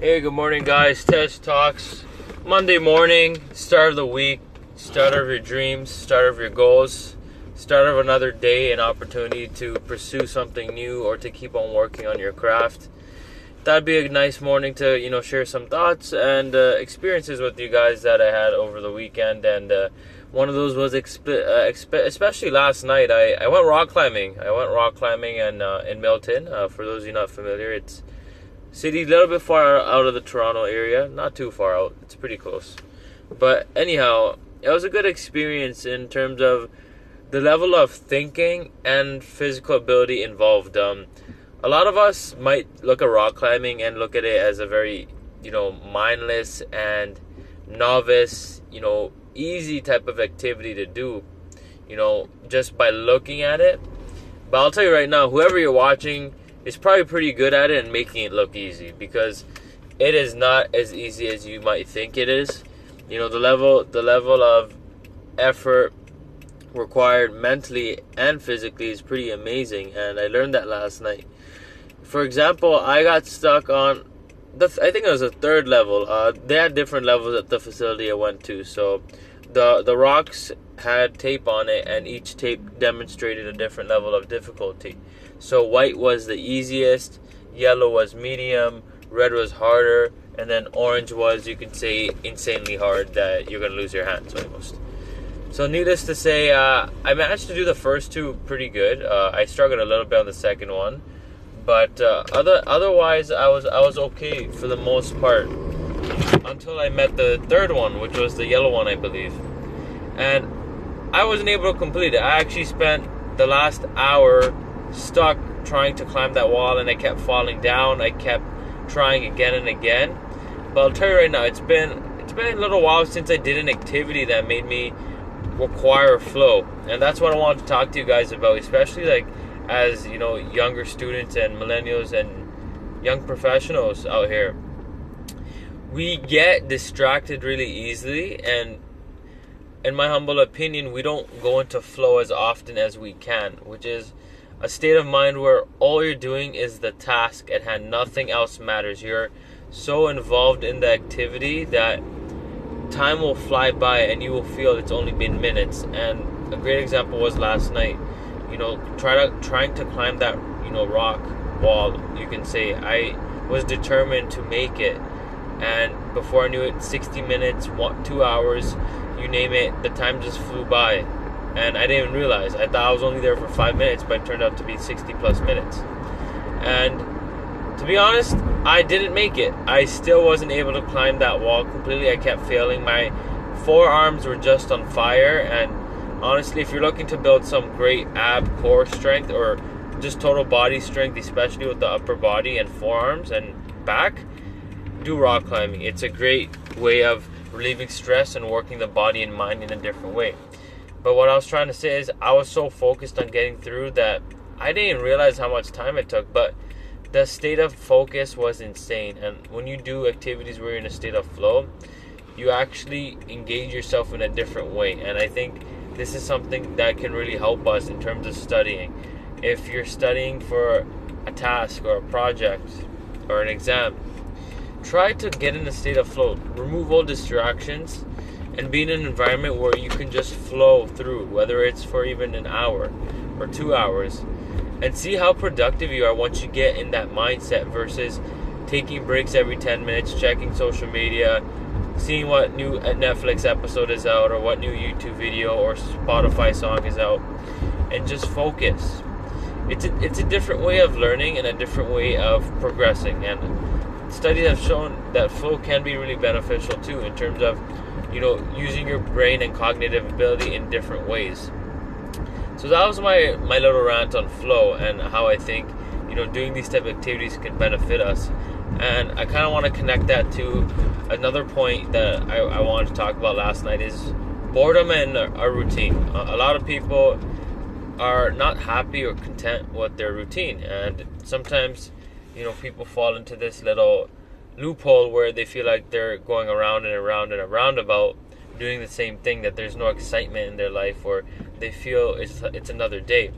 Hey, good morning, guys. Tej Talks. Monday morning, start of the week, start of your dreams, start of your goals, start of another day, an opportunity to pursue something new or to keep on working on your craft. That'd be a nice morning to, you know, share some thoughts and uh, experiences with you guys that I had over the weekend. And uh, one of those was, exp- uh, exp- especially last night, I, I went rock climbing. I went rock climbing in, uh, in Milton. Uh, for those of you not familiar, it's City, a little bit far out of the Toronto area, not too far out. It's pretty close. But anyhow, it was a good experience in terms of the level of thinking and physical ability involved. Um, a lot of us might look at rock climbing and look at it as a very, you know, mindless and novice, you know, easy type of activity to do, you know, just by looking at it. But I'll tell you right now, whoever you're watching, is probably pretty good at it and making it look easy because it is not as easy as you might think it is. You know, the level the level of effort required mentally and physically is pretty amazing and I learned that last night. For example, I got stuck on the I think it was a third level. Uh, they had different levels at the facility I went to. So the the rocks had tape on it and each tape demonstrated a different level of difficulty. So white was the easiest, yellow was medium, red was harder, and then orange was you can say insanely hard that you're gonna lose your hands almost. So needless to say, uh, I managed to do the first two pretty good. Uh, I struggled a little bit on the second one, but uh, other otherwise I was I was okay for the most part until I met the third one, which was the yellow one, I believe, and I wasn't able to complete it. I actually spent the last hour stuck trying to climb that wall and I kept falling down. I kept trying again and again. But I'll tell you right now, it's been it's been a little while since I did an activity that made me require flow. And that's what I want to talk to you guys about, especially like as, you know, younger students and millennials and young professionals out here. We get distracted really easily and in my humble opinion, we don't go into flow as often as we can, which is a state of mind where all you're doing is the task at hand, nothing else matters. You're so involved in the activity that time will fly by and you will feel it's only been minutes. And a great example was last night. You know, try to trying to climb that you know rock wall. You can say I was determined to make it, and before I knew it, 60 minutes, two hours, you name it, the time just flew by and I didn't even realize. I thought I was only there for five minutes, but it turned out to be 60 plus minutes. And to be honest, I didn't make it. I still wasn't able to climb that wall completely. I kept failing. My forearms were just on fire. And honestly, if you're looking to build some great ab core strength or just total body strength, especially with the upper body and forearms and back, do rock climbing. It's a great way of relieving stress and working the body and mind in a different way. But what I was trying to say is, I was so focused on getting through that I didn't realize how much time it took. But the state of focus was insane. And when you do activities where you're in a state of flow, you actually engage yourself in a different way. And I think this is something that can really help us in terms of studying. If you're studying for a task or a project or an exam, try to get in a state of flow. Remove all distractions and be in an environment where you can just flow through, whether it's for even an hour or two hours, and see how productive you are once you get in that mindset versus taking breaks every 10 minutes, checking social media, seeing what new uh, Netflix episode is out or what new YouTube video or Spotify song is out, and just focus. It's a, it's a different way of learning and a different way of progressing. And studies have shown that flow can be really beneficial too in terms of you know, using your brain and cognitive ability in different ways. So that was my my little rant on flow and how I think you know doing these type of activities can benefit us. And I kind of want to connect that to another point that I, I wanted to talk about last night is boredom and our routine. A lot of people are not happy or content with their routine, and sometimes you know people fall into this little loophole where they feel like they're going around and around and around about doing the same thing that there's no excitement in their life or they feel it's it's another day.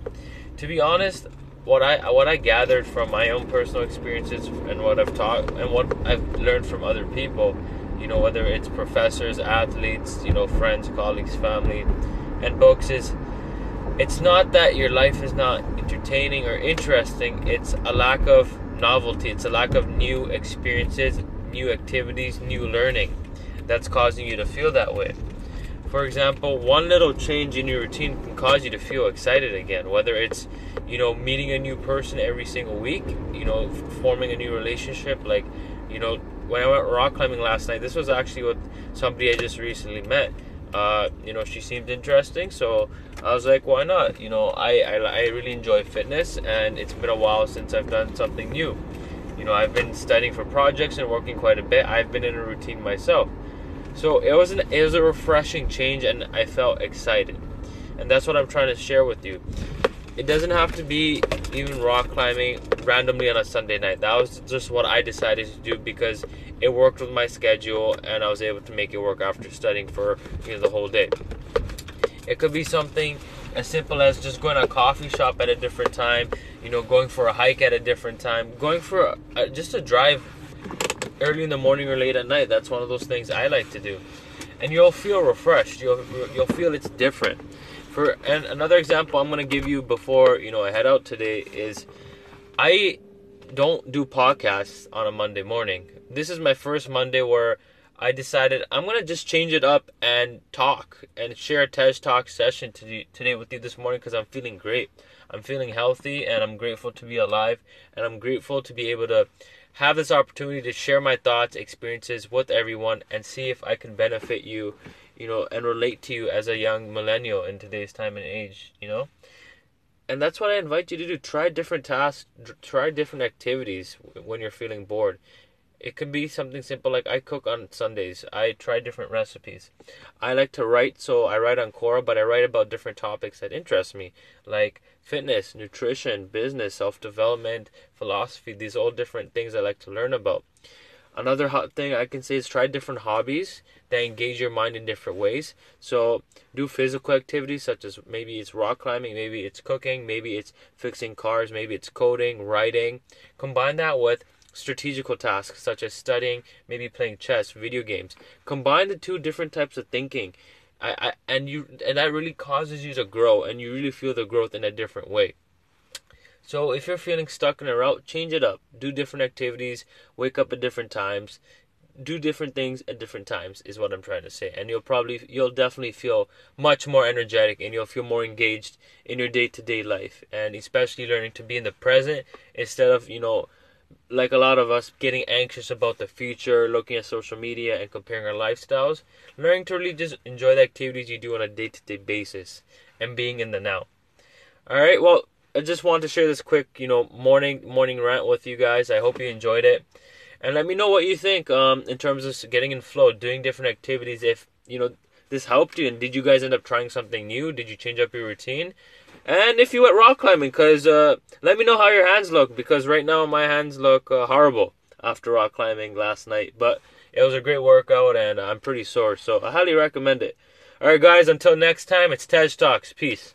To be honest what I what I gathered from my own personal experiences and what I've taught and what I've learned from other people, you know, whether it's professors, athletes, you know, friends, colleagues, family, and books is it's not that your life is not entertaining or interesting, it's a lack of novelty, it's a lack of new experiences, new activities, new learning that's causing you to feel that way. For example, one little change in your routine can cause you to feel excited again, whether it's, you know, meeting a new person every single week, you know, forming a new relationship. Like, you know, when I went rock climbing last night, this was actually with somebody I just recently met. Uh, you know, she seemed interesting, so I was like, why not? You know, I, I, I really enjoy fitness, and it's been a while since I've done something new. You know, I've been studying for projects and working quite a bit. I've been in a routine myself. So it was an it was a refreshing change, and I felt excited, and that's what I'm trying to share with you. It doesn't have to be even rock climbing randomly on a Sunday night. That was just what I decided to do because it worked with my schedule, and I was able to make it work after studying for you know the whole day. It could be something as simple as just going to a coffee shop at a different time, you know, going for a hike at a different time, going for a, just a drive early in the morning or late at night. That's one of those things I like to do, and you'll feel refreshed. You'll you'll feel it's different. For and another example I'm gonna give you before you know I head out today is, I don't do podcasts on a Monday morning. This is my first Monday where I decided I'm gonna just change it up and talk and share a TED Talk session today, today with you this morning because I'm feeling great. I'm feeling healthy and I'm grateful to be alive and I'm grateful to be able to have this opportunity to share my thoughts, experiences with everyone, and see if I can benefit you, you know, and relate to you as a young millennial in today's time and age, you know. And that's what I invite you to do. Try different tasks, try different activities when you're feeling bored. It can be something simple like I cook on Sundays. I try different recipes. I like to write, so I write on Quora, but I write about different topics that interest me, like fitness, nutrition, business, self development, philosophy. These all different things I like to learn about. Another hot thing I can say is try different hobbies that engage your mind in different ways. So do physical activities such as maybe it's rock climbing, maybe it's cooking, maybe it's fixing cars, maybe it's coding, writing. Combine that with strategical tasks such as studying, maybe playing chess, video games. Combine the two different types of thinking. I, I, and you and that really causes you to grow and you really feel the growth in a different way. So if you're feeling stuck in a route, change it up. Do different activities, wake up at different times, do different things at different times is what I'm trying to say. And you'll probably you'll definitely feel much more energetic and you'll feel more engaged in your day-to-day life and especially learning to be in the present instead of, you know, like a lot of us, getting anxious about the future, looking at social media and comparing our lifestyles, learning to really just enjoy the activities you do on a day to day basis and being in the now. Alright, well, I just wanted to share this quick, you know, morning morning rant with you guys. I hope you enjoyed it. And let me know what you think um, in terms of getting in flow, doing different activities. If, you know, this helped you and did you guys end up trying something new? Did you change up your routine? And if you went rock climbing, because uh, let me know how your hands look, because right now my hands look uh, horrible after rock climbing last night. But it was a great workout, and I'm pretty sore, so I highly recommend it. Alright, guys, until next time, it's Tej Talks. Peace.